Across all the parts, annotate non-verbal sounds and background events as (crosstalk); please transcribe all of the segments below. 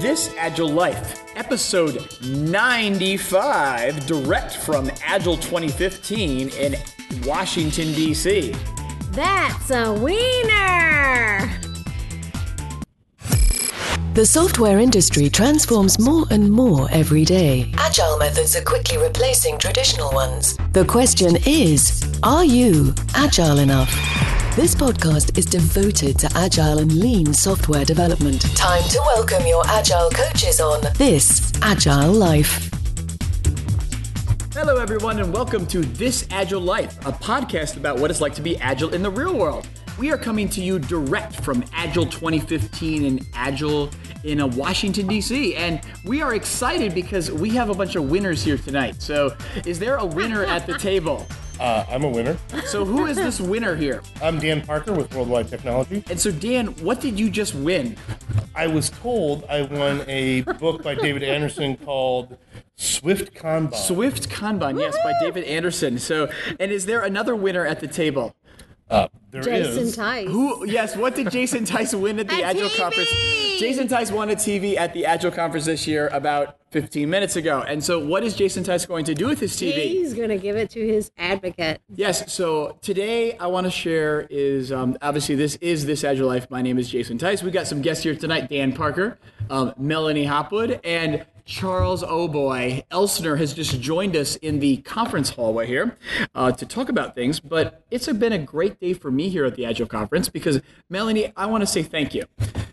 This Agile Life, episode 95, direct from Agile 2015 in Washington, D.C. That's a wiener! The software industry transforms more and more every day. Agile methods are quickly replacing traditional ones. The question is Are you agile enough? This podcast is devoted to agile and lean software development. Time to welcome your agile coaches on This Agile Life. Hello, everyone, and welcome to This Agile Life, a podcast about what it's like to be agile in the real world. We are coming to you direct from Agile 2015 and Agile in uh, Washington, D.C. And we are excited because we have a bunch of winners here tonight. So, is there a winner at the (laughs) table? Uh, I'm a winner. So, who is this winner here? I'm Dan Parker with Worldwide Technology. And so, Dan, what did you just win? I was told I won a book by David Anderson called Swift Kanban. Swift Kanban, yes, by David Anderson. So, and is there another winner at the table? Uh, there Jason is. Tice. Who? Yes. What did Jason Tice win at the A Agile TV! conference? Jason Tice won a TV at the Agile conference this year about 15 minutes ago. And so, what is Jason Tice going to do with his TV? He's gonna give it to his advocate. Yes. So today, I want to share is um, obviously this is this Agile Life. My name is Jason Tice. We got some guests here tonight: Dan Parker, um, Melanie Hopwood, and Charles O'Boy. Elsner has just joined us in the conference hallway here uh, to talk about things. But it's been a great day for me here at the Agile conference because Melanie, I want to say thank you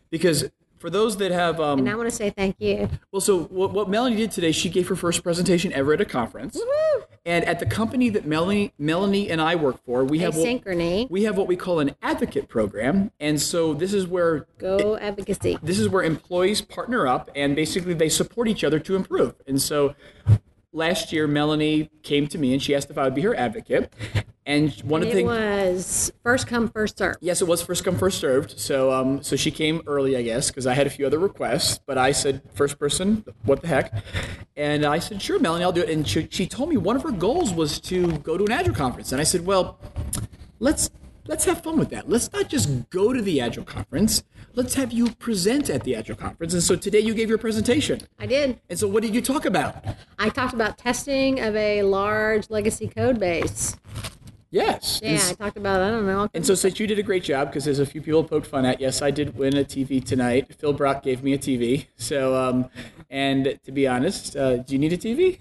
because. For those that have, um, And I want to say thank you. well, so what, what Melanie did today, she gave her first presentation ever at a conference, and at the company that Melanie, Melanie and I work for, we have what, we have what we call an advocate program, and so this is where Go advocacy. this is where employees partner up and basically they support each other to improve. And so last year, Melanie came to me and she asked if I would be her advocate, and one of the It things. was first come, first served. Yes, it was first come first served. So um, so she came early, I guess, because I had a few other requests. But I said first person, what the heck? And I said sure, Melanie, I'll do it. And she, she told me one of her goals was to go to an Agile conference. And I said, well, let's let's have fun with that. Let's not just go to the Agile conference. Let's have you present at the Agile conference. And so today you gave your presentation. I did. And so what did you talk about? I talked about testing of a large legacy code base. Yes. Yeah, I talked about I don't know. And so, since you did a great job, because there's a few people poked fun at. Yes, I did win a TV tonight. Phil Brock gave me a TV. So, um, and to be honest, uh, do you need a TV?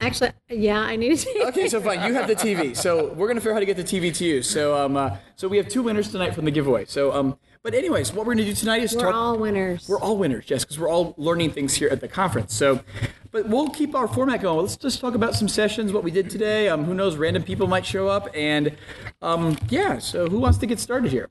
Actually, yeah, I need to. Okay, so fine. You have the TV. So we're gonna figure out how to get the TV to you. So, um, uh, so we have two winners tonight from the giveaway. So, um, but anyways, what we're gonna do tonight is We're talk. all winners. We're all winners, yes, because we're all learning things here at the conference. So, but we'll keep our format going. Let's just talk about some sessions, what we did today. Um, who knows, random people might show up, and um, yeah. So, who wants to get started here?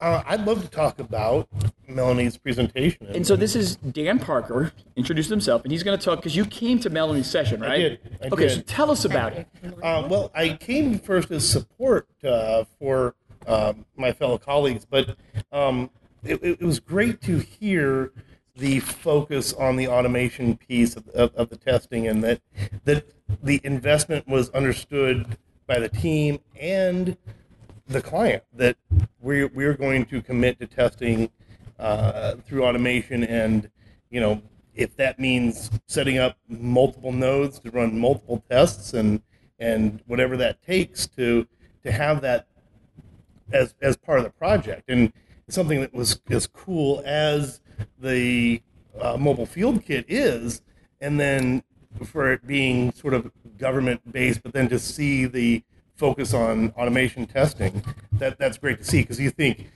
Uh, I'd love to talk about Melanie's presentation. And so this is Dan Parker introduced himself, and he's going to talk because you came to Melanie's session, right? did. I okay, did. so tell us about it. Uh, well, I came first as support uh, for um, my fellow colleagues, but um, it, it was great to hear the focus on the automation piece of, of, of the testing, and that that the investment was understood by the team and the client that we're we're going to commit to testing uh, through automation, and you know if that means setting up multiple nodes to run multiple tests and and whatever that takes to to have that as as part of the project. And something that was as cool as the uh, mobile field kit is and then for it being sort of government based but then to see the focus on automation testing that that's great to see because you think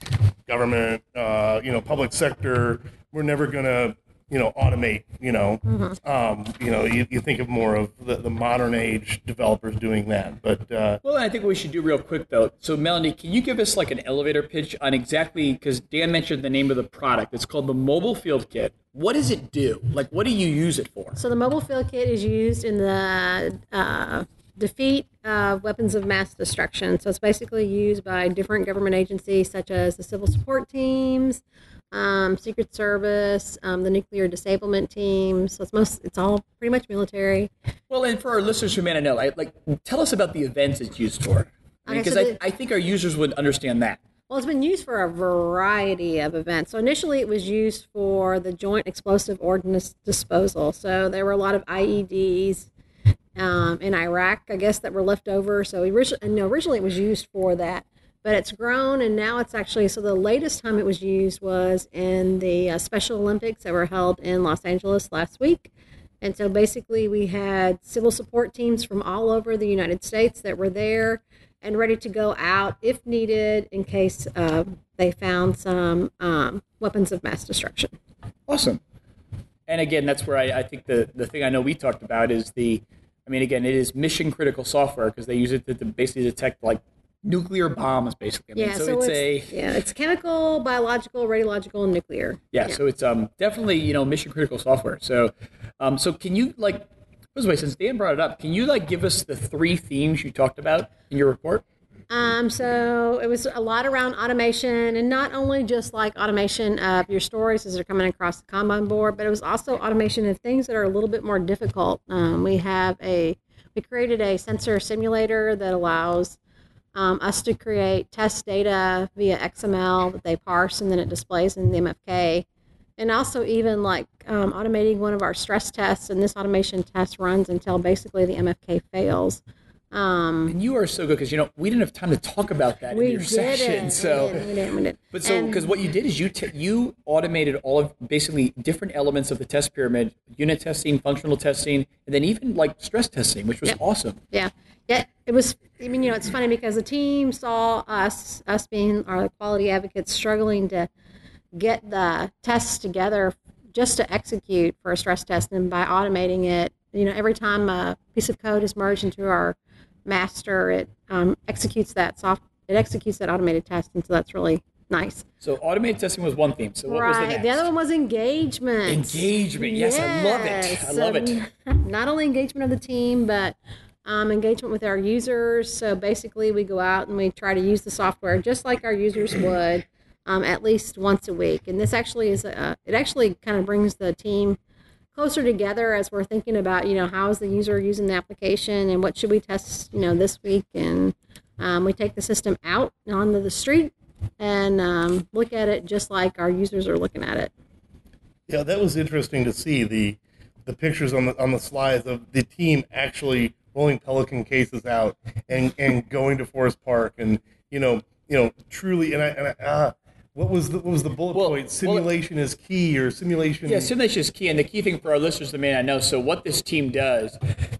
government uh, you know public sector we're never going to you know automate you know um, you know you, you think of more of the, the modern age developers doing that but uh, Well, I think what we should do real quick though. So, Melanie, can you give us like an elevator pitch on exactly because Dan mentioned the name of the product? It's called the Mobile Field Kit. What does it do? Like, what do you use it for? So the mobile field kit is used in the uh, defeat of weapons of mass destruction. So it's basically used by different government agencies such as the civil support teams, um, Secret Service, um, the nuclear disablement teams. So it's most, it's all pretty much military. Well, and for our listeners who may not know, I, like, tell us about the events it's used for. Okay, Because so I, I think our users would understand that. Well, it's been used for a variety of events. So initially, it was used for the Joint Explosive Ordnance Disposal. So there were a lot of IEDs um, in Iraq, I guess, that were left over. So originally, no, originally it was used for that, but it's grown, and now it's actually. So the latest time it was used was in the uh, Special Olympics that were held in Los Angeles last week. And so basically, we had civil support teams from all over the United States that were there and ready to go out if needed in case uh, they found some um, weapons of mass destruction. Awesome. And again, that's where I, I think the, the thing I know we talked about is the, I mean, again, it is mission critical software because they use it to, to basically detect like nuclear bombs, basically. I mean, Yeah, so, it's, a yeah, it's chemical, biological, radiological, and nuclear. yeah, so it's um definitely you know mission critical software. So, um, so can you like, by the way, since Dan brought it up, can you like give us the three themes you talked about in your report? Um, so it was a lot around automation, and not only just like automation of your stories as they're coming across the Kanban board, but it was also automation of things that are a little bit more difficult. Um, we have a we created a sensor simulator that allows um, us to create test data via XML that they parse and then it displays in the MFK. And also, even like um, automating one of our stress tests, and this automation test runs until basically the MFK fails. Um, And you are so good because you know we didn't have time to talk about that in your session. So, we did, we did, we did. but so because what you did is you t- you automated all of basically different elements of the test pyramid: unit testing, functional testing, and then even like stress testing, which was Yep. awesome. Yeah, yeah. It was. I mean, you know, it's funny because the team saw us, us being our quality advocates, struggling to get the tests together just to execute for a stress test, and by automating it, you know, every time a piece of code is merged into our master, it um, executes that soft. It executes that automated test, and so that's really nice. So automated testing was one theme. So what was the right. next? The other one was engagement. Engagement. Yes, I love it. Yes. I love it. (laughs) Not only engagement of the team, but um, engagement with our users. So basically, we go out and we try to use the software just like our users (clears throat) would, um, at least once a week. And this actually is a, it actually kind of brings the team closer together as we're thinking about, you know, how is the user using the application and what should we test, you know, this week. And um, we take the system out onto the street and um, look at it just like our users are looking at it. Yeah, that was interesting to see the the pictures on the on the slides of the team actually rolling Pelican cases out and and going to Forest Park and you know you know truly and I, and I uh, what was the what was the bullet Well, point? well, Simulation is key or simulation. Yeah, simulation is key, and the key thing for our listeners that may not know. So, what this team does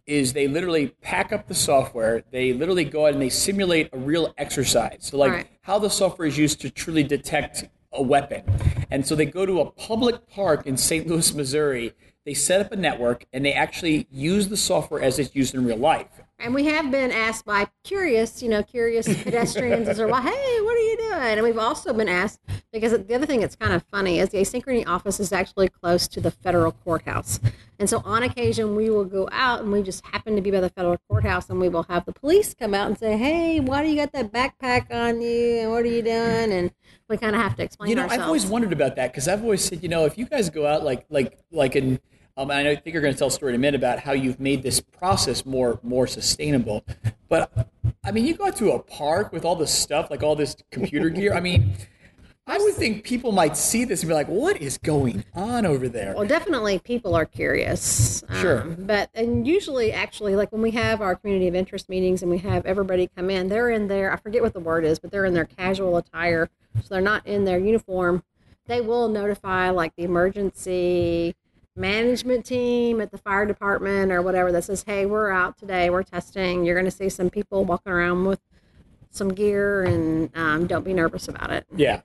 is they literally pack up the software. They literally go out and they simulate a real exercise. So, like Right. how the software is used to truly detect a weapon. And so they go to a public park in St. Louis, Missouri. They set up a network, and they actually use the software as it's used in real life. And we have been asked by curious, you know, curious pedestrians as well, hey, what are you doing? And we've also been asked because the other thing that's kind of funny is the asynchrony office is actually close to the federal courthouse. And so on occasion we will go out and we just happen to be by the federal courthouse and we will have the police come out and say, Hey, why do you got that backpack on you? And what are you doing? And we kind of have to explain You know, ourselves. I've always wondered about that because I've always said, you know, if you guys go out like like like in, um, and I know, I think you're going to tell a story in a minute about how you've made this process more more sustainable. But I mean, you go out to a park with all this stuff, like all this computer gear. I mean, I would think people might see this and be like, "What is going on over there?" Well, definitely people are curious. Um, Sure. But, and usually, actually, like when we have our community of interest meetings and we have everybody come in, they're in their, I forget what the word is, but they're in their casual attire. So they're not in their uniform. They will notify like the emergency management team at the fire department or whatever that says, hey, we're out today, we're testing. You're going to see some people walking around with some gear and um, don't be nervous about it. Yeah.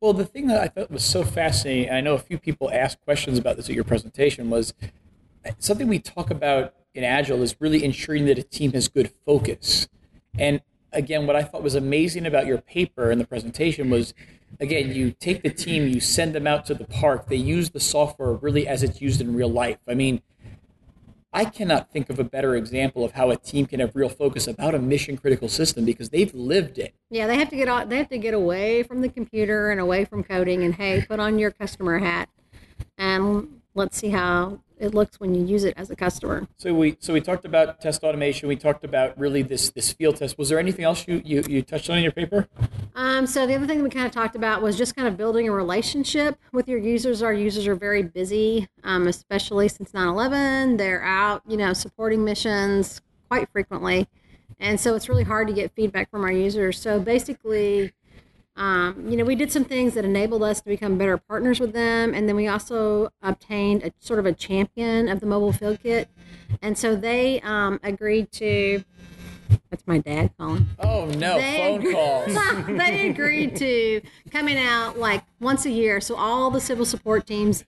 Well, the thing that I thought was so fascinating, and I know a few people asked questions about this at your presentation, was something we talk about in Agile is really ensuring that a team has good focus. And again, what I thought was amazing about your paper and the presentation was, again, you take the team, you send them out to the park, they use the software really as it's used in real life. I mean, I cannot think of a better example of how a team can have real focus about a mission critical system because they've lived it. Yeah, they have to get out, they have to get away from the computer and away from coding and hey, put on your customer hat and let's see how it looks when you use it as a customer. So we so we talked about test automation. We talked about really this this field test. Was there anything else you you, you touched on in your paper? Um, so the other thing we kind of talked about was just kind of building a relationship with your users. Our users are very busy, um, especially since 9/11. They're out, you know, supporting missions quite frequently, and so it's really hard to get feedback from our users. So basically, um, you know, we did some things that enabled us to become better partners with them, and then we also obtained a sort of a champion of the mobile field kit, and so they um, agreed to. That's my dad calling. Oh no, They phone agree- calls. (laughs) they agreed to coming out like once a year, so all the civil support teams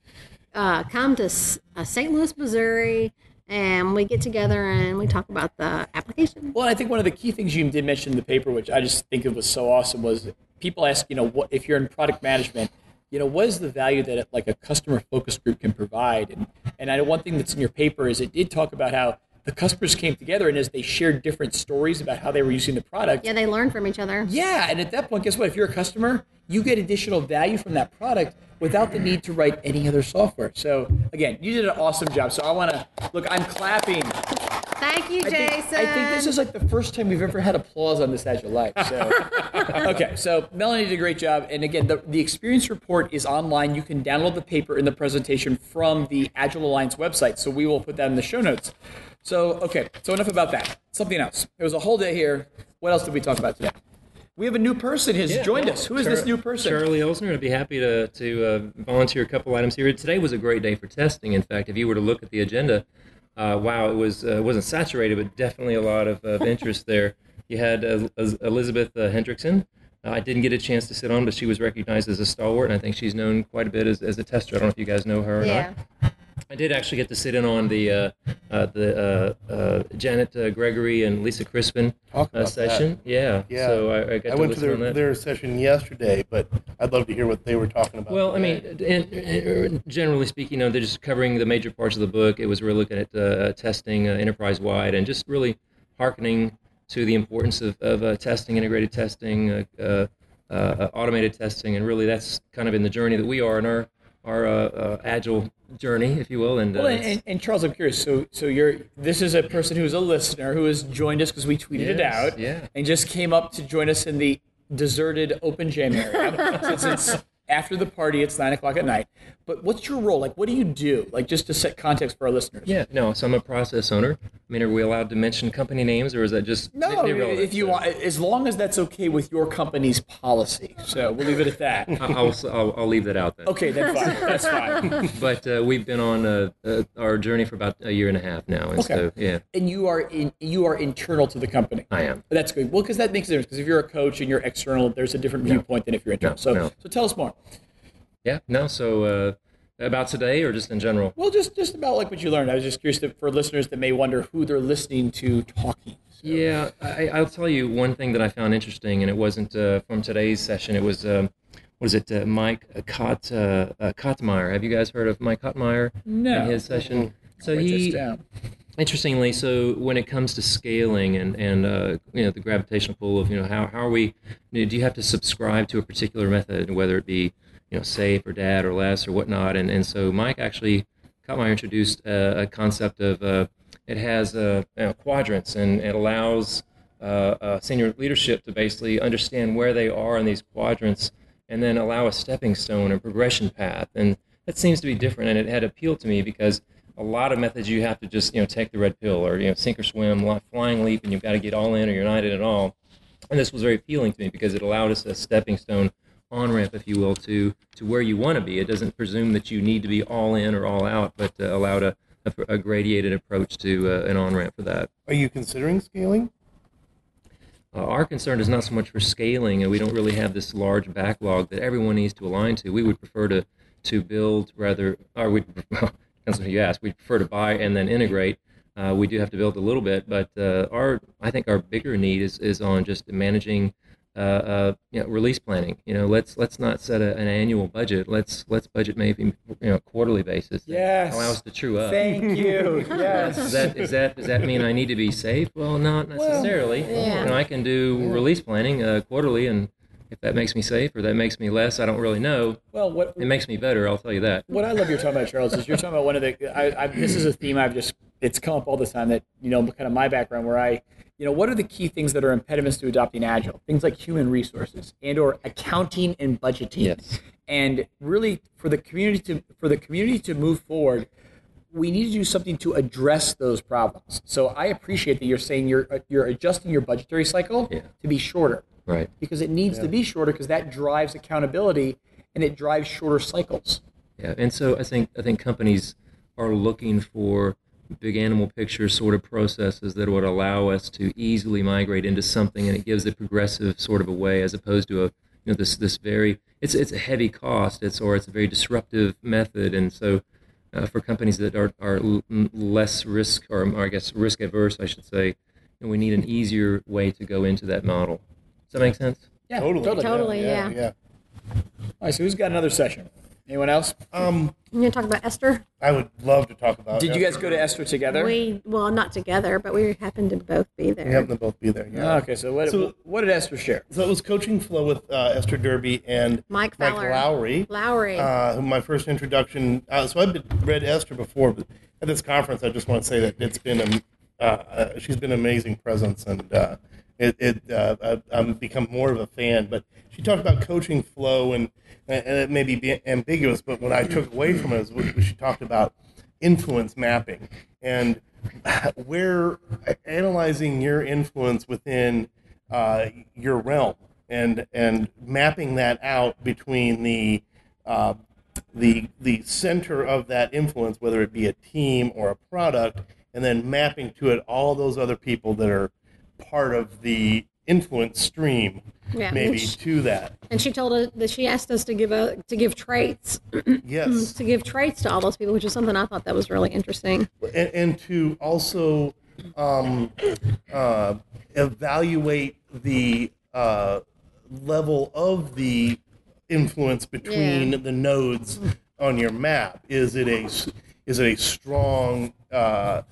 uh, come to S- uh, St. Louis, Missouri, and we get together and we talk about the application. Well, I think one of the key things you did mention in the paper, which I just think it was so awesome, was people ask, you know, what if you're in product management, you know, what is the value that like a customer focus group can provide? And and I know one thing that's in your paper is it did talk about how the customers came together and as they shared different stories about how they were using the product. Yeah, they learn from each other. Yeah, and at that point, guess what? If you're a customer, you get additional value from that product without the need to write any other software. So again, you did an awesome job. So I want to look. I'm clapping. Thank you, I Jason. think, I think this is like the first time we've ever had applause on this Agile Life. So, (laughs) okay, so Melanie did a great job. And again, the, the experience report is online. You can download the paper in the presentation from the Agile Alliance website. So we will put that in the show notes. So, okay, so enough about that. Something else. It was a whole day here. What else did we talk about today? We have a new person has joined us. Who is this new person? Charlie Elsner. I'd be happy to to uh, volunteer a couple items here. Today was a great day for testing. In fact, if you were to look at the agenda, uh, wow, it was uh, wasn't saturated, but definitely a lot of, of interest (laughs) there. You had uh, Elisabeth uh, Hendrickson. Uh, I didn't get a chance to sit on, but she was recognized as a stalwart, and I think she's known quite a bit as, as a tester. I don't know if you guys know her or yeah. not. I did actually get to sit in on the uh, uh, the uh, uh, Janet uh, Gregory and Lisa Crispin uh, session. Yeah. Yeah. So I, I got I to went to their, that. their session yesterday, but I'd love to hear what they were talking about. Well, I mean, and, and generally speaking, you know, they're just covering the major parts of the book. It was really looking at uh, testing uh, enterprise wide and just really hearkening to the importance of, of uh, testing, integrated testing, uh, uh, uh, automated testing, and really that's kind of in the journey that we are in our our uh, uh, agile journey, if you will. And, uh, Well, and, and, Charles, I'm curious. So, so you're this is a person who's a listener who has joined us because we tweeted it out, yeah. and just came up to join us in the deserted open jam area. (laughs) Since it's after the party, it's nine o'clock at night. But what's your role? Like, what do you do? Like, just to set context for our listeners. yeah, no. So I'm a process owner. I mean, are we allowed to mention company names, or is that just No, if you So- want, as long as that's okay with your company's policy. So we'll leave it at that. I'll, I'll, I'll leave that out then. Okay, then fine. That's fine. (laughs) But uh, we've been on uh, uh, our journey for about a year and a half now, and Okay. so yeah, And you are in, you are internal to the company. I am. That's good. Well, because that makes a difference. Because if you're a coach and you're external, there's a different viewpoint than if you're internal. No, so, no. so tell us more. Yeah, no. So uh, about today, or just in general? Well, just just about like what you learned. I was just curious to, for listeners that may wonder who they're listening to talking. So- Yeah, I, I'll tell you one thing that I found interesting, and it wasn't uh, from today's session. It was um, what is it, uh, Mike Cott, uh, uh, Cottmeyer. Have you guys heard of Mike Cottmeyer? No. In his session. So he, down. Interestingly, so when it comes to scaling and and uh, you know the gravitational pull of you know how how are we? Do you have to subscribe to a particular method, whether it be you know SAFe or DAD or LeSS or whatnot? And and so Mike actually Cottmeyer introduced a, a concept of uh, it has uh, you know, quadrants and it allows uh, uh, senior leadership to basically understand where they are in these quadrants and then allow a stepping stone or progression path. And that seems to be different, and it had appealed to me because a lot of methods you have to just you know take the red pill or you know sink or swim, flying leap, and you've got to get all in or you're not in at all. And this was very appealing to me because it allowed us a stepping stone on ramp, if you will, to to where you want to be. It doesn't presume that you need to be all in or all out, but uh, allowed a, a, a gradiated approach to uh, an on ramp for that. Are you considering scaling? Uh, our concern is not so much for scaling, and we don't really have this large backlog that everyone needs to align to. We would prefer to to build rather, or we (laughs) well, who you ask. We prefer to buy and then integrate. Uh, we do have to build a little bit, but uh, our I think our bigger need is is on just managing. Uh, uh, you know, release planning. You know, let's let's not set a, an annual budget. Let's let's budget maybe you know quarterly basis. Yes. allow us to true up. Thank you. (laughs) Yes. Is that is that does that mean I need to be safe? Well, not necessarily. yeah. You know, I can do release planning uh, quarterly, and If that makes me safe or that makes me less, I don't really know. Well, what It makes me better, I'll tell you that. what I love you're talking about, Charles, is you're talking about one of the. I, I, this is a theme I've just. It's come up all the time that you know, kind of my background, where I, you know, what are the key things that are impediments to adopting agile? Things like human resources and or accounting and budgeting. Yes. And really, for the community to for the community to move forward, we need to do something to address those problems. So I appreciate that you're saying you're you're adjusting your budgetary cycle Yeah. to be shorter Right. because it needs to be shorter because that drives accountability and it drives shorter cycles. Yeah, and so I think I think companies are looking for big animal picture sort of processes that would allow us to easily migrate into something, and it gives a progressive sort of a way, as opposed to a you know this this very it's it's a heavy cost, it's or it's a very disruptive method, and so uh, for companies that are are less risk or, or I guess risk averse, I should say, you know, we need an easier way to go into that model. Does that make sense? Yeah, Totally. Totally, yeah. yeah. All right, so who's got another session? Anyone else? Um, You gonna talk about Esther? I would love to talk about. Did you guys go to Esther together? We well, not together, but we happened to both be there. We there. happen to both be there. Yeah. okay, so what, So- what did Esther share? So it was coaching flow with uh, Esther Derby and Mike Mike Fowler. Lowry. Lowry. Uh, my first introduction. Uh, so I've been, read Esther before, but at this conference, I just want to say that it's been a, uh, uh, she's been an amazing presence, and uh, it, it uh, I- I'm become more of a fan. But she talked about coaching flow, and and it may be ambiguous, but what I took away from it is she talked about influence mapping and where analyzing your influence within uh, your realm and and mapping that out between the uh, the the center of that influence, whether it be a team or a product, and then mapping to it all those other people that are part of the influence stream, Yeah, maybe which- to that. and she told us that she asked us to give a to give traits (clears throat) Yes. to give traits to all those people, which is something I thought that was really interesting. and, and to also um, uh, evaluate the uh, level of the influence between Yeah. the nodes on your map. Is it a is it a strong uh,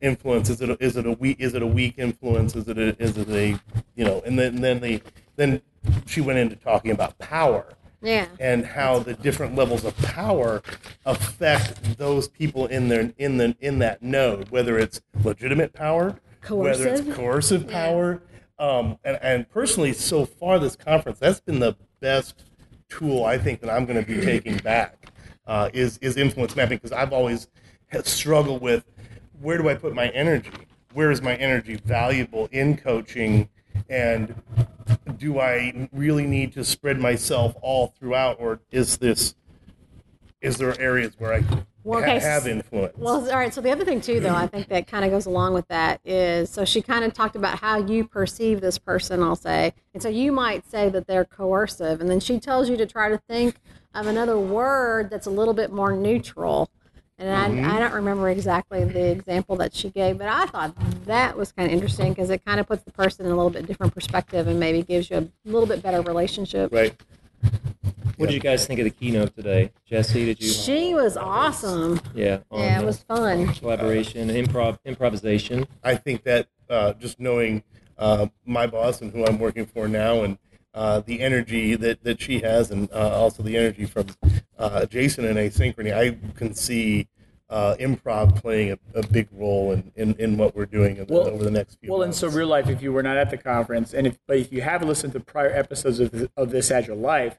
influence? Is it a, is it a weak is it a weak influence? Is it a, is it a you know? And then then the then she went into talking about power Yeah. and how the different levels of power affect those people in their in the in that node, whether it's legitimate power, coercive. whether it's coercive power. Um, and, and personally, so far this conference, that's been the best tool I think that I'm going to be taking back uh, is is influence mapping because I've always struggled with where do I put my energy? Where is my energy valuable in coaching? And do I really need to spread myself all throughout, or is this is there areas where I Well, ha- okay, have influence? Well, all right. So the other thing too, though, I think that kind of goes along with that is so she kind of talked about how you perceive this person. I'll say, and so you might say that they're coercive, and then she tells you to try to think of another word that's a little bit more neutral. And I, I don't remember exactly the example that she gave, but I thought that was kind of interesting because it kind of puts the person in a little bit different perspective and maybe gives you a little bit better relationship. right. What did you guys think of the keynote today, Jesse? Did you? She was awesome. Yeah. Yeah, it was fun. collaboration, improv, improvisation. I think that uh, just knowing uh, my boss and who I'm working for now, and uh, the energy that, that she has, and uh, also the energy from uh, Jason and Asynchrony, I can see uh, improv playing a, a big role in, in, in what we're doing in Well- over the next few Well, in months. so real life, if you were not at the conference, and if but if you have listened to prior episodes of, of this Agile Life,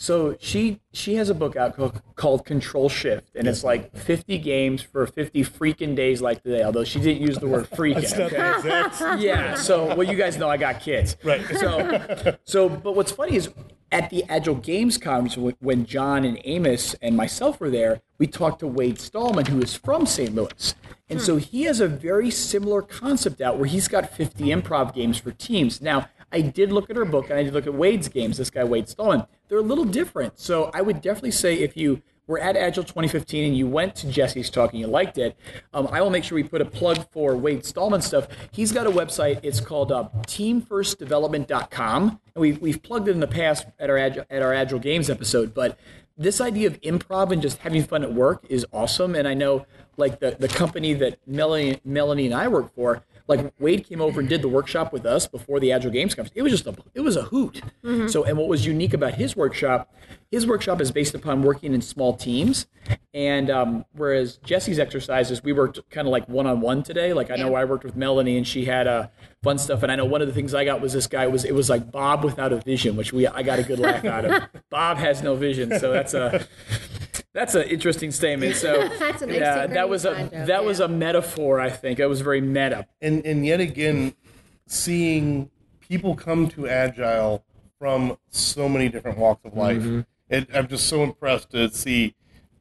so she she has a book out called, called Control Shift, and it's like 50 games for 50 freaking days like today. Although she didn't use the word (laughs) freaking. That's not okay? the exact- (laughs) yeah. So, well, you guys know I got kids. Right. So, so, but what's funny is at the Agile Games conference when- when John and Amos and myself were there, we talked to Wade Stallman, who is from St. Louis, and hmm. so he has a very similar concept out where he's got 50 improv games for teams. Now, I did look at her book and I did look at Wade's games. This guy Wade Stallman, they're a little different. So I would definitely say if you were at Agile 2015 and you went to Jesse's talk and you liked it, um, I will make sure we put a plug for Wade Stallman stuff. He's got a website. It's called uh, teamfirstdevelopment.com. And we've, we've plugged it in the past at our, Agile, at our Agile Games episode. But this idea of improv and just having fun at work is awesome. And I know like the, the company that Melanie, Melanie and I work for, like Wade came over and did the workshop with us before the Agile Games conference. It was just a it was a hoot. So and what was unique about his workshop, his workshop is based upon working in small teams, and um, whereas Jesse's exercises we worked kind of like one on one today. Like I know I worked with Melanie and she had uh, fun stuff, and I know one of the things I got was this guy was it was like Bob without a vision, which we I got a good laugh out of. (laughs) Bob has no vision, so that's a that's an interesting statement. So (laughs) That's an yeah, that was a extremely joke, that was yeah. a metaphor. I think it was very meta. and and yet again seeing people come to agile from so many different walks of life it, i'm just so impressed to see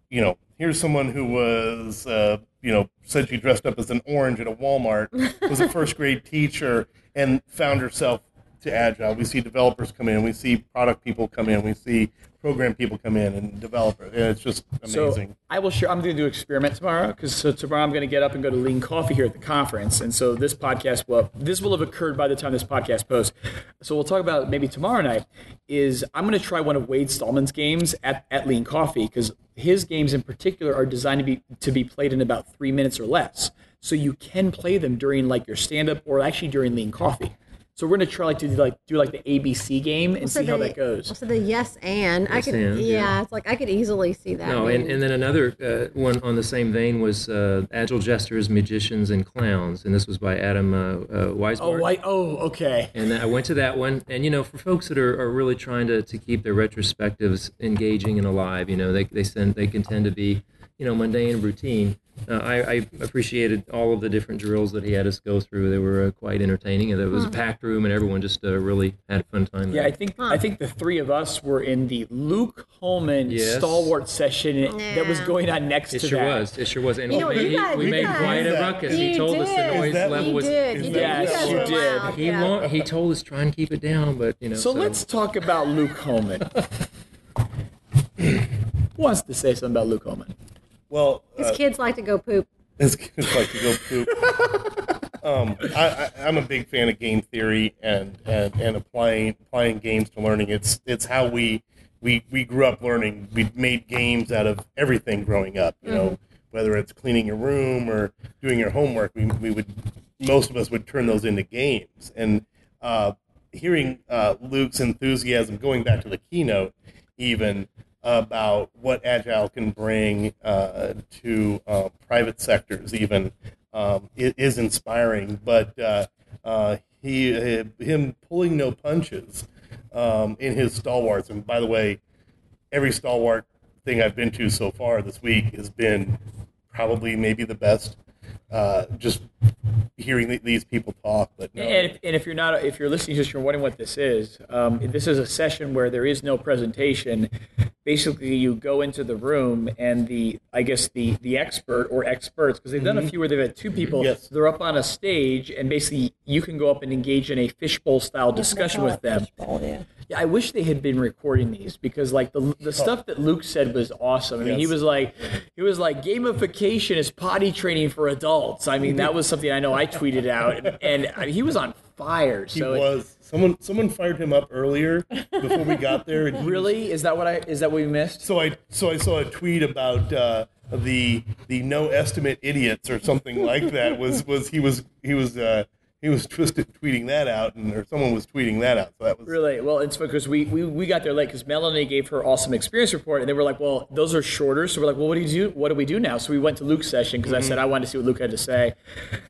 you know here's someone who was uh, you know said she dressed up as an orange at a walmart (laughs) was a first grade teacher and found herself to agile we see developers come in we see product people come in we see program people come in and developers and it's just amazing So I will share. I'm going to do an experiment tomorrow because so tomorrow I'm going to get up and go to Lean Coffee here at the conference, and so this podcast will this will have occurred by the time this podcast posts. So we'll talk about maybe tomorrow night. Is I'm going to try one of Wade Stallman's games at, at Lean Coffee because his games in particular are designed to be to be played in about three minutes or less. So you can play them during like your stand up or actually during Lean Coffee. So we're going to try like to do like do like the ABC game and see how the, that goes. So the yes and I Yes could and, yeah, yeah. it's like I could easily see that. No, and, and then another uh, one on the same vein was uh, Agile Jesters, Magicians, and Clowns, and this was by Adam uh, uh, Weisbart. Oh, I, oh, okay. And I went to that one, and you know, for folks that are, are really trying to, to keep their retrospectives engaging and alive, you know, they they send they can tend to be, you know, mundane routine. Uh, I, I appreciated all of the different drills that he had us go through. They were uh, quite entertaining, and there was a packed room, and everyone just uh, really had a fun time. Yeah, there. I think I think the three of us were in the Luke Hohmann Yes. stalwart session that was going on next It to sure that. It sure was. It sure was. And You we know, made, you guys- we you made guys- quite a ruckus. He You told us the noise that- level was. did. You did. that- Yes, you did. loud, He yeah. wa- he told us try and keep it down, but you know. So let's talk about Luke Hohmann. (laughs) Who wants to say something about Luke Hohmann? Well His uh, kids like to go poop. It's it's like to go poop. um, I, I, I'm a big fan of game theory and, and, and applying applying games to learning. It's it's how we we, we grew up learning. We made games out of everything growing up. You know, whether it's cleaning your room or doing your homework, we, we would most of us would turn those into games. And uh, hearing uh, Luke's enthusiasm, going back to the keynote, even about what agile can bring uh, to uh, private sectors even um, is inspiring but uh, uh, he uh, him pulling no punches um, in his stalwarts. And by the way every stalwart thing I've been to so far this week has been probably maybe the best uh, just hearing these people talk but no. And if, and if you're not, if you're listening to this, you're wondering what this is. Um, this is a session where there is no presentation. Basically, you go into the room, and the, I guess the the expert or experts, because they've done a few where they've had two people. Yes. They're up on a stage, and basically you can go up and engage in a fishbowl style discussion with them. Yeah, I wish they had been recording these because like the the stuff that Luke said was awesome. I mean, he was like he was like gamification is potty training for adults. I mean, that was something I know I tweeted out, and, and I mean, he was on fire. he So it- was someone someone fired him up earlier before we got there and he was really is that what I is that what we missed? So I so I saw a tweet about uh, the the no estimate idiots or something like that. Was was he was he was uh, (laughs) he was twisted tweeting that out, and or someone was tweeting that out. So that was Really? Well, it's because we, we, we got there late because Melanie gave her awesome experience report, and they were like, well, those are shorter. So we're like, well, what do you do? What do we do now? So we went to Luke's session because I said mm-hmm. I wanted to see what Luke had to say.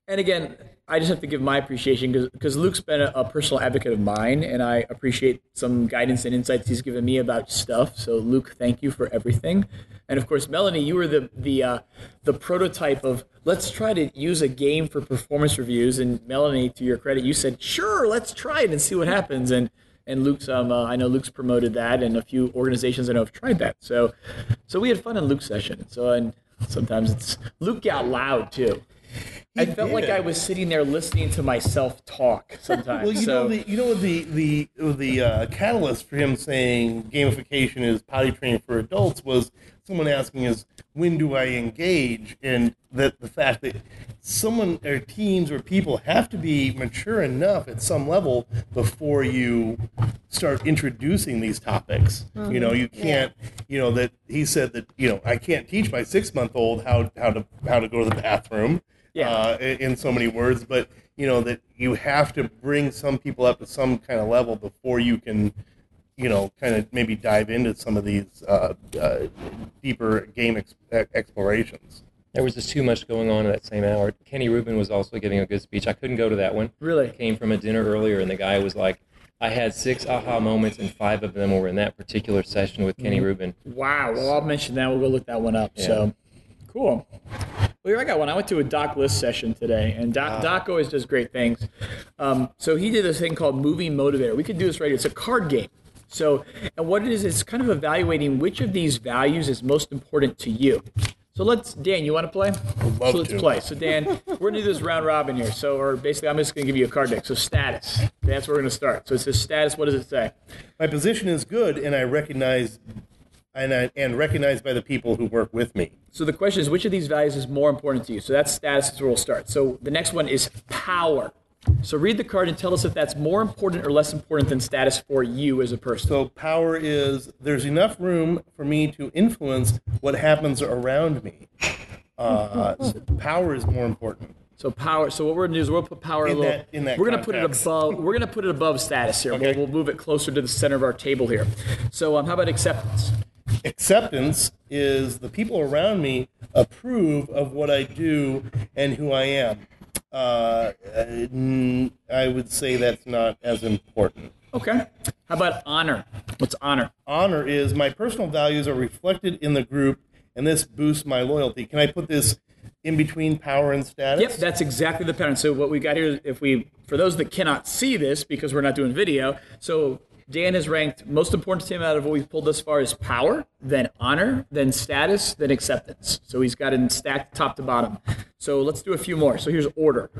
And again, I just have to give my appreciation because Luke's been a, a personal advocate of mine, and I appreciate some guidance and insights he's given me about stuff. So Luke, thank you for everything. And of course, Melanie, you were the the uh, the prototype of let's try to use a game for performance reviews. And Melanie, to your credit, you said sure, let's try it and see what happens. And and Luke's um, uh, I know Luke's promoted that, and a few organizations I know have tried that. So so we had fun in Luke's session. So and sometimes it's Luke got loud too. I felt like. I was sitting there listening to myself talk sometimes. Well, you so, know the you know the the the uh, catalyst for him saying gamification is potty training for adults was someone asking is when do I engage, and that the fact that someone or teams or people have to be mature enough at some level before you start introducing these topics. You know, you can't. You know that he said that you know I can't teach my six month old how how to how to go to the bathroom. Yeah. uh, in, in so many words, but you know that you have to bring some people up to some kind of level before you can, you know, kind of maybe dive into some of these uh, uh, deeper game ex- explorations. There was just too much going on in that same hour. Kenny Rubin was also giving a good speech. I couldn't go to that one. Really? Came from a dinner earlier, and the guy was like, I had six aha moments, and five of them were in that particular session with Kenny Rubin. Wow. Well, I'll mention that. We'll go look that one up. Yeah. So cool. Well, here I got one. I went to a Doc List session today, and Doc, Doc always does great things. Um, so he did this thing called Moving Motivator. We could do this right here. It's a card game. So, and what it is, it's kind of evaluating which of these values is most important to you. So let's, Dan, you want to play? I love so let's to. play. So Dan, we're gonna do this round robin here. So, or basically, I'm just gonna give you a card deck. So status. That's where we're gonna start. So it says status. What does it say? My position is good, and I recognize, and I, and recognized by the people who work with me. So the question is, which of these values is more important to you? So that's status. That's where we'll start. So the next one is power. So read the card and tell us if that's more important or less important than status for you as a person. So power is there's enough room for me to influence what happens around me. Uh, (laughs) so power is more important. So power. So what we're gonna do is we'll put power a In little. that- in that we're gonna put it above. We're gonna put it above status here. Okay. We'll, we'll move it closer to the center of our table here. So um, how about acceptance? Acceptance is the people around me approve of what I do and who I am. Uh, mm, I would say that's not as important. Okay. How about honor? What's honor? honor is my personal values are reflected in the group, and this boosts my loyalty. Can I put this in between power and status? Yep, that's exactly the pattern. So what we got here is if we, for those that cannot see this because we're not doing video, so Dan is ranked most important to him out of what we've pulled thus far is power, then honor, then status, then acceptance. So he's got it stacked top to bottom. So let's do a few more. So here's order.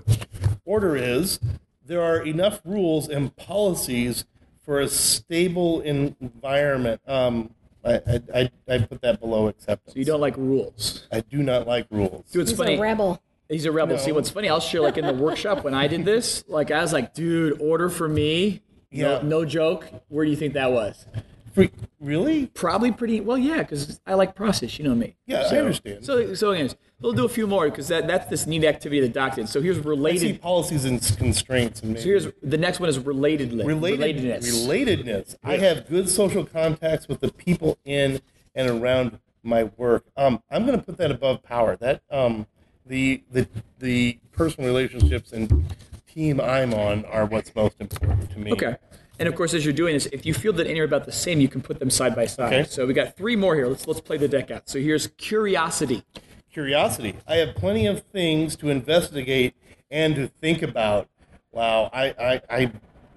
Order is there are enough rules and policies for a stable environment. Um, I, I, I, I put that below acceptance. So you don't like rules. I do not like rules. See what's He's funny? a rebel. He's a rebel. See what's funny? I'll share like in the workshop when I did this. Like I was like, dude, order for me. Yeah. No, no joke. Where do you think that was? Freak, really? Probably pretty well, yeah, because I like process. You know me. Yeah, I understand. So, so anyways, we'll do a few more because that, that's this neat activity that Doc did. So here's related. policies and constraints. And So here's the next one is relatedly. related, relatedness. relatedness. I have good social contacts with the people in and around my work. Um, I'm going to put that above power. That um, the the the personal relationships and team I'm on are what's most important to me. Okay. And of course, as you're doing this, if you feel that any are about the same, you can put them side by side. Okay. So we got three more here. Let's let's play the deck out. So here's curiosity. Curiosity. I have plenty of things to investigate and to think about. Wow, I I, I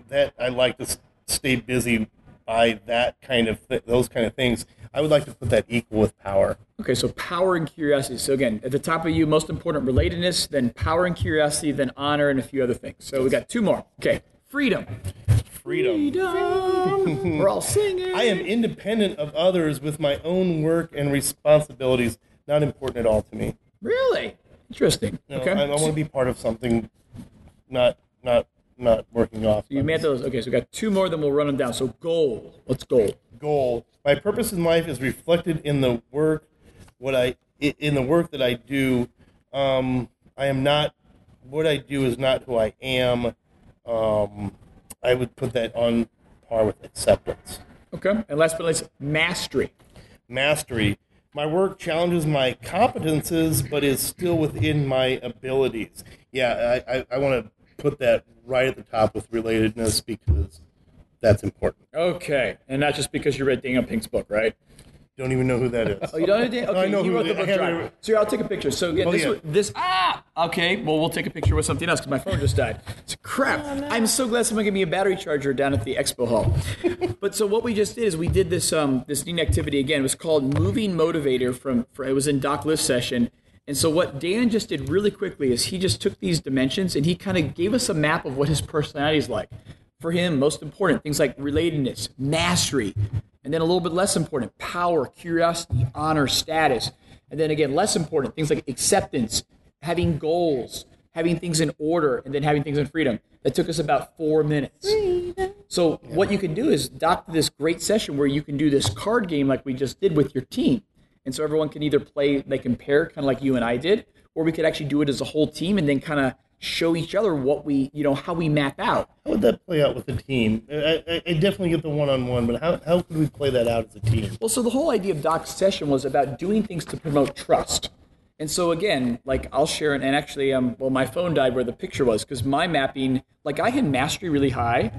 that I like to stay busy by that kind of th- those kind of things. I would like to put that equal with power. Okay, so power and curiosity. So again, at the top of you, most important relatedness, then power and curiosity, then honor, and a few other things. So we got two more. Okay, freedom. Freedom. Freedom. We're all singing. I am independent of others with my own work and responsibilities. Not important at all to me. Really interesting. You know, okay. I, I want to be part of something, not not not working off. you made those. Okay, so we got two more, then we'll run them down. So goal. What's goal? goal. My purpose in life is reflected in the work, what I i- in the work that I do. Um, I am not. What I do is not who I am. Um, I would put that on par with acceptance. Okay. And last but not least, mastery. mastery. My work challenges my competences, but is still within my abilities. Yeah, I, I, I want to put that right at the top with relatedness because that's important. Okay. And not just because you read Daniel Pink's book, right? Don't even know who that is. Oh, you don't know Dan? (laughs) Okay, I know you wrote the book have So here, I'll take a picture. So again, Oh, this, yeah. this, ah, okay. Well, we'll take a picture with something else because my phone just died. It's crap. I'm so glad someone gave me a battery charger down at the expo hall. (laughs) but so what we just did is we did this um this neat activity again. It was called Moving Motivator from, for, it was in Doc List session. And so what Dan just did really quickly is he just took these dimensions and he kind of gave us a map of what his personality is like. For him, most important things like relatedness, mastery, and then a little bit less important, power, curiosity, honor, status. And then again, less important, things like acceptance, having goals, having things in order, and then having things in freedom. That took us about four minutes. So what you can do is dock this great session where you can do this card game like we just did with your team. And so everyone can either play, they can pair kind of like you and I did, or we could actually do it as a whole team and then kind of show each other what we, you know, how we map out. How would that play out with the team? I, I, I definitely get the one-on-one, but how, how could we play that out as a team? Well, so the whole idea of Doc's session was about doing things to promote trust. And so again, like I'll share it, and actually, um, well, my phone died where the picture was because my mapping, like I had mastery really high,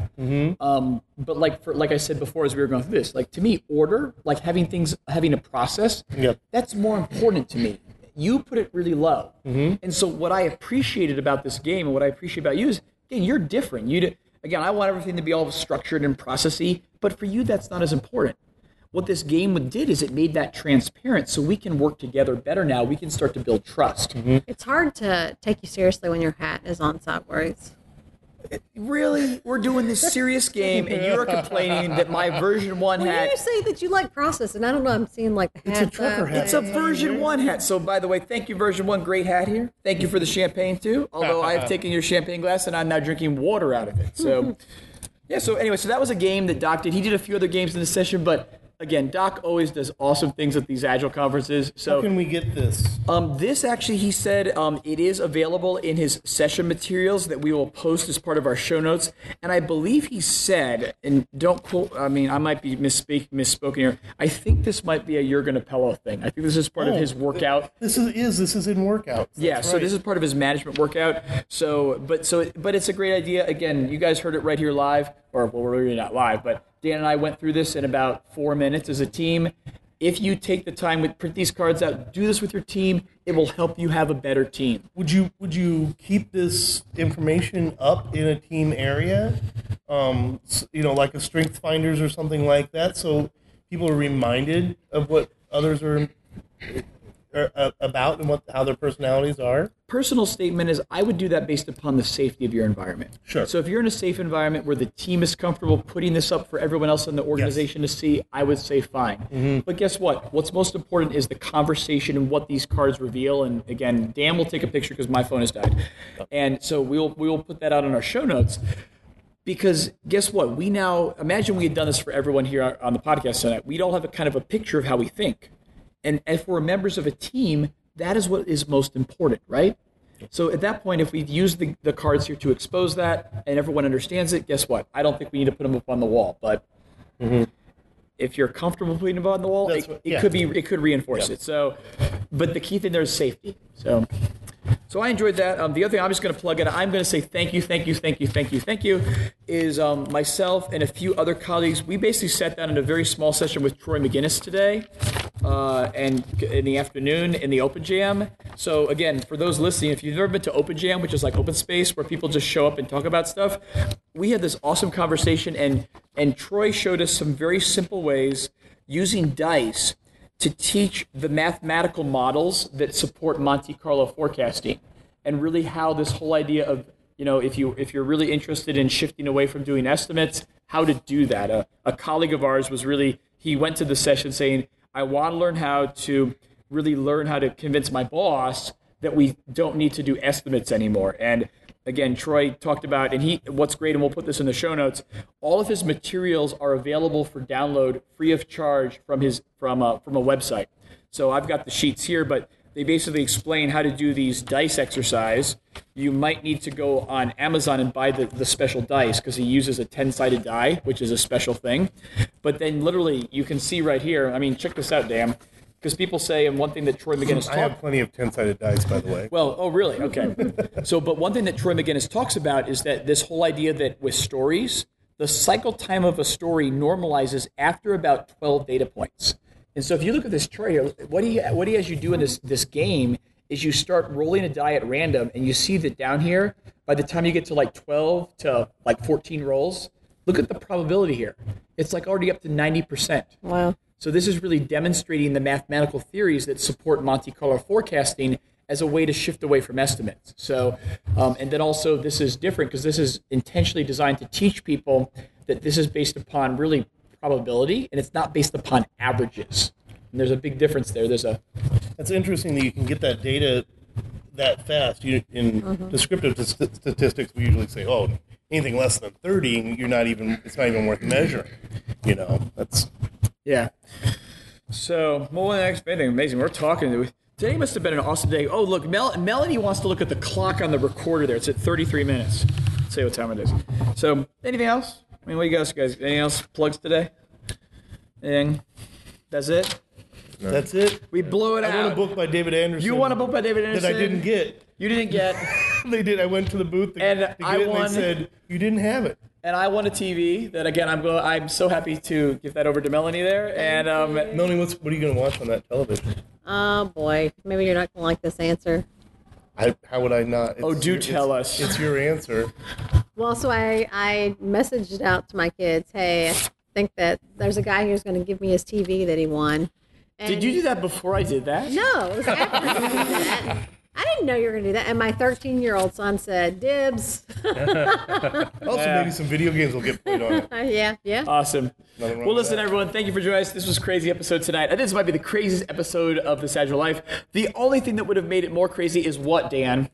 um, but like for like I said before, as we were going through this, like to me, order, like having things, having a process, Yep. that's more important to me. You put it really low, and so what I appreciated about this game and what I appreciate about you is, again, you're different. You again, I want everything to be all structured and processy, but for you, that's not as important what this game did is it made that transparent so we can work together better now we can start to build trust mm-hmm. It's hard to take you seriously when your hat is on sideways. really we're doing this serious game and you're complaining that my VersionOne Well, hat you say that you like process, and I don't know. I'm seeing like the hat. It's a hat. trucker hat. it's a VersionOne hat so by the way thank you VersionOne great hat here thank you for the champagne too although i have taken your champagne glass and i'm now drinking water out of it so (laughs) yeah so anyway so that was a game that doc did he did a few other games in the session but again doc always does awesome things at these agile conferences so How can we get this? Um, this actually, he said, um, it is available in his session materials that we will post as part of our show notes. And I believe he said, and don't quote, I mean, I might be misspeak, misspoken here. I think this might be a Jurgen Appelo thing. I think this is part of Oh, his workout. This is, is this is in workouts. Yeah, That's so this is part of his management workout. So, but so, but it's a great idea. Again, you guys heard it right here live, or well, we're really not live, but Dan and I went through this in about four minutes as a team. If you take the time to print these cards out, do this with your team. It will help you have a better team. Would you would you keep this information up in a team area, um, you know, like a Strength Finders or something like that, so people are reminded of what others are, Uh, uh, about and what how their personalities are? Personal statement is I would do that based upon the safety of your environment. Sure. So if you're in a safe environment where the team is comfortable putting this up for everyone else in the organization to see, I would say fine. Mm-hmm. But guess what? What's most important is the conversation and what these cards reveal. And again, Dan will take a picture because my phone has died, and so we'll we will put that out in our show notes. Because guess what? We now imagine we had done this for everyone here on the podcast tonight. We'd all have a kind of a picture of how we think. And if we're members of a team, that is what is most important, right? So at that point, if we've used the, the cards here to expose that and everyone understands it, guess what? I don't think we need to put them up on the wall. But mm-hmm. if you're comfortable putting them on the wall, That's it, what- it yeah. could be it could reinforce it. So, but the key thing there is safety. So, so I enjoyed that. Um, the other thing I'm just going to plug in. I'm going to say thank you, thank you, thank you, thank you, thank you. Is um, myself and a few other colleagues. We basically sat down in a very small session with Troy Magennis today, uh, and in the afternoon in the Open Jam. So again, for those listening, if you've ever been to Open Jam, which is like open space where people just show up and talk about stuff, we had this awesome conversation, and and Troy showed us some very simple ways using dice to teach the mathematical models that support Monte Carlo forecasting and really how this whole idea of you know if you if you're really interested in shifting away from doing estimates how to do that. A, a colleague of ours was really he went to the session saying I want to learn how to really learn how to convince my boss that we don't need to do estimates anymore. And again troy talked about and he what's great and we'll put this in the show notes all of his materials are available for download free of charge from his from a, from a website. So i've got the sheets here but they basically explain how to do these dice exercise. You might need to go on amazon and buy the, the special dice because he uses a 10-sided die which is a special thing. But then literally you can see right here i mean check this out dan because people say and one thing that Troy Magennis (clears throat) I talked have plenty of ten-sided dice, by the way. well, oh, really? (laughs) Okay. so, but one thing that Troy Magennis talks about is that this whole idea that with stories, the cycle time of a story normalizes after about 12 data points. And so, if you look at this chart here, what he what he has you do in this this game is you start rolling a die at random, and you see that down here, by the time you get to like 12 to like 14 rolls, look at the probability here. It's like already up to 90 percent. Wow. So this is really demonstrating the mathematical theories that support Monte Carlo forecasting as a way to shift away from estimates. So, um, and then also this is different because this is intentionally designed to teach people that this is based upon really probability and it's not based upon averages. And there's a big difference there. There's a It's interesting that you can get that data that fast. You, in descriptive st- statistics, we usually say, "Oh, anything less than thirty, you're not even. It's not even worth measuring." You know, that's Yeah. So, more than expanding, amazing. We're talking. Today must have been an awesome day. Oh, look, Mel- Melanie wants to look at the clock on the recorder there. It's at 33 minutes. Let's see what time it is. So, anything else? I mean, what do you guys, guys? Anything else? Plugs today? Anything? That's it. That's it. We blew it out. I want a book by David Anderson. You want a book by David Anderson? that I didn't get. You didn't get. (laughs) they did. I went to the booth to, And to get I it, and they said you didn't have it. And I won a TV. That again, I'm go- I'm so happy to give that over to Melanie there. And um, Melanie, what's what are you going to watch on that television? Oh boy, maybe you're not gonna like this answer. I, how would I not? Oh, do your- tell it's- us. It's your answer. (laughs) Well, so I I messaged out to my kids, hey, I think that there's a guy who's going to give me his TV that he won. And did you do that before I did that? No, it was after I did that. I didn't know you were going to do that. And my 13 year old son said, dibs. (laughs) Also, maybe some video games will get played on it. Uh, (laughs) yeah, yeah. Awesome. Well, listen, that. everyone, thank you for joining us. This was a crazy episode tonight. I think this might be the craziest episode of This Agile Life. The only thing that would have made it more crazy is what, Dan?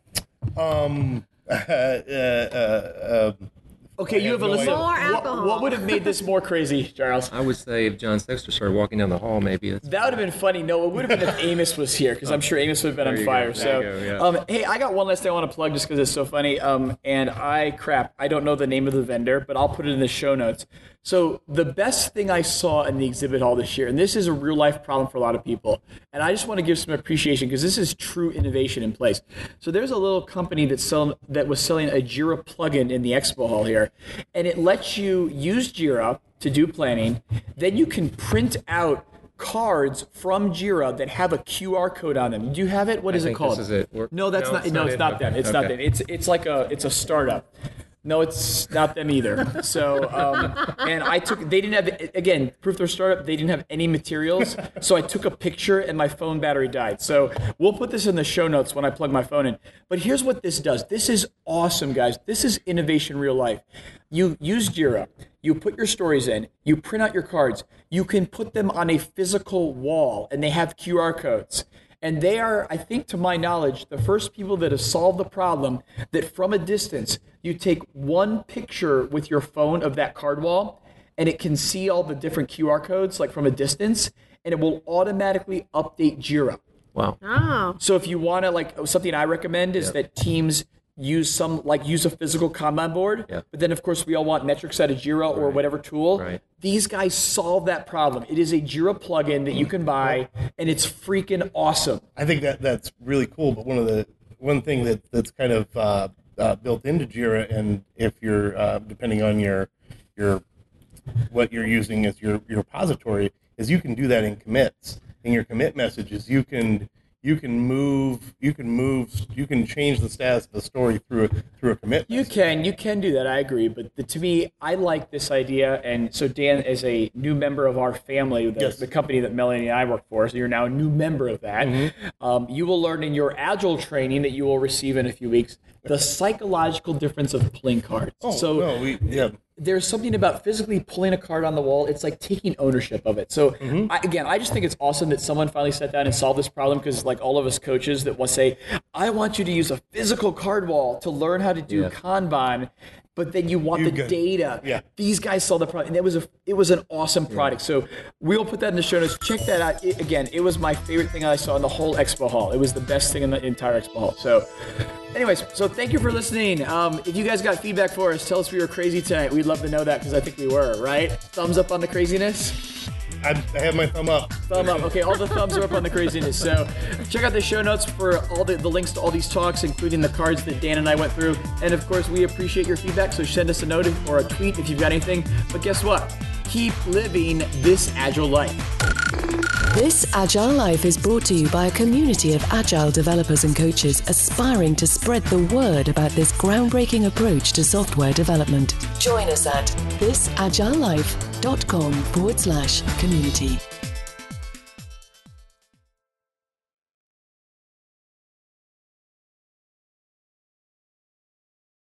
Um, (laughs) uh, uh, um, Okay, you have a no list. of- More what, alcohol. what would have made this more crazy, Charles? I would say if John Sexter started walking down the hall, maybe that's That would have been funny. No, it would have been if Amos was here, because I'm sure Amos would have been There on you go. fire. There So, you go, yeah. um, hey, I got one last thing I want to plug just because it's so funny. Um, and I crap, I don't know the name of the vendor, but I'll put it in the show notes. So the best thing I saw in the exhibit hall this year, and this is a real life problem for a lot of people, and I just want to give some appreciation because this is true innovation in place. So there's a little company that sell, that was selling a Jira plugin in the expo hall here, and it lets you use Jira to do planning. Then you can print out cards from Jira that have a QR code on them. Do you have it? What is it think called? this is it. No, that's no, not. it's no, not it's not them. It's not okay. them. It's it's like a it's a startup. No, it's not them either. So, um, and I took. They didn't have again proof they're startup. They didn't have any materials, so I took a picture and my phone battery died. So we'll put this in the show notes when I plug my phone in. But here's what this does. This is awesome, guys. This is innovation real life. You use Jira. You put your stories in. You print out your cards. You can put them on a physical wall, and they have QR codes. And they are, I think, to my knowledge, the first people that have solved the problem that from a distance, you take one picture with your phone of that card wall and it can see all the different QR codes, like from a distance, and it will automatically update Jira. wow. Oh, So if you want to, like, oh, something I recommend is that teams use some, like, use a physical Kanban board. Yeah. But then, of course, we all want metrics out of Jira or whatever tool. Right. These guys solve that problem. It is a Jira plugin that you can buy, and it's freaking awesome. I think that that's really cool. But one of the one thing that that's kind of uh, uh, built into Jira, and if you're uh, depending on your your what you're using as your your repository, is you can do that in commits. In your commit messages, you can you can move you can move you can change the status of the story through a, through a commit. You can, you can do that. I agree, but the, to me, I like this idea. And so, Dan, is a new member of our family, the, Yes. the company that Melanie and I work for, so you're now a new member of that. Mm-hmm. Um, you will learn in your agile training that you will receive in a few weeks the psychological difference of playing cards. Oh, so no, we yeah. There's something about physically pulling a card on the wall. It's like taking ownership of it. So Mm-hmm. I, again, I just think it's awesome that someone finally sat down and solved this problem because like all of us coaches that will say, I want you to use a physical card wall to learn how to do Yeah. Kanban. But then you want You the get- data. yeah. These guys solved the product, and it was a it was an awesome product. So we'll put that in the show notes. Check that out. It, again, it was my favorite thing I saw in the whole expo hall. It was the best thing in the entire expo hall. So, anyways, so thank you for listening. Um, if you guys got feedback for us, tell us we were crazy tonight. We'd love to know that because I think we were. Right? Thumbs up on the craziness. I, have my thumb up. Thumb up. Okay, all the thumbs are up on the craziness. So check out the show notes for all the, the links to all these talks, including the cards that Dan and I went through. And of course, we appreciate your feedback. So send us a note or a tweet if you've got anything. But guess what? Keep living this agile life. This Agile Life is brought to you by a community of agile developers and coaches aspiring to spread the word about this groundbreaking approach to software development. Join us at thisagilelife.com forward slash community.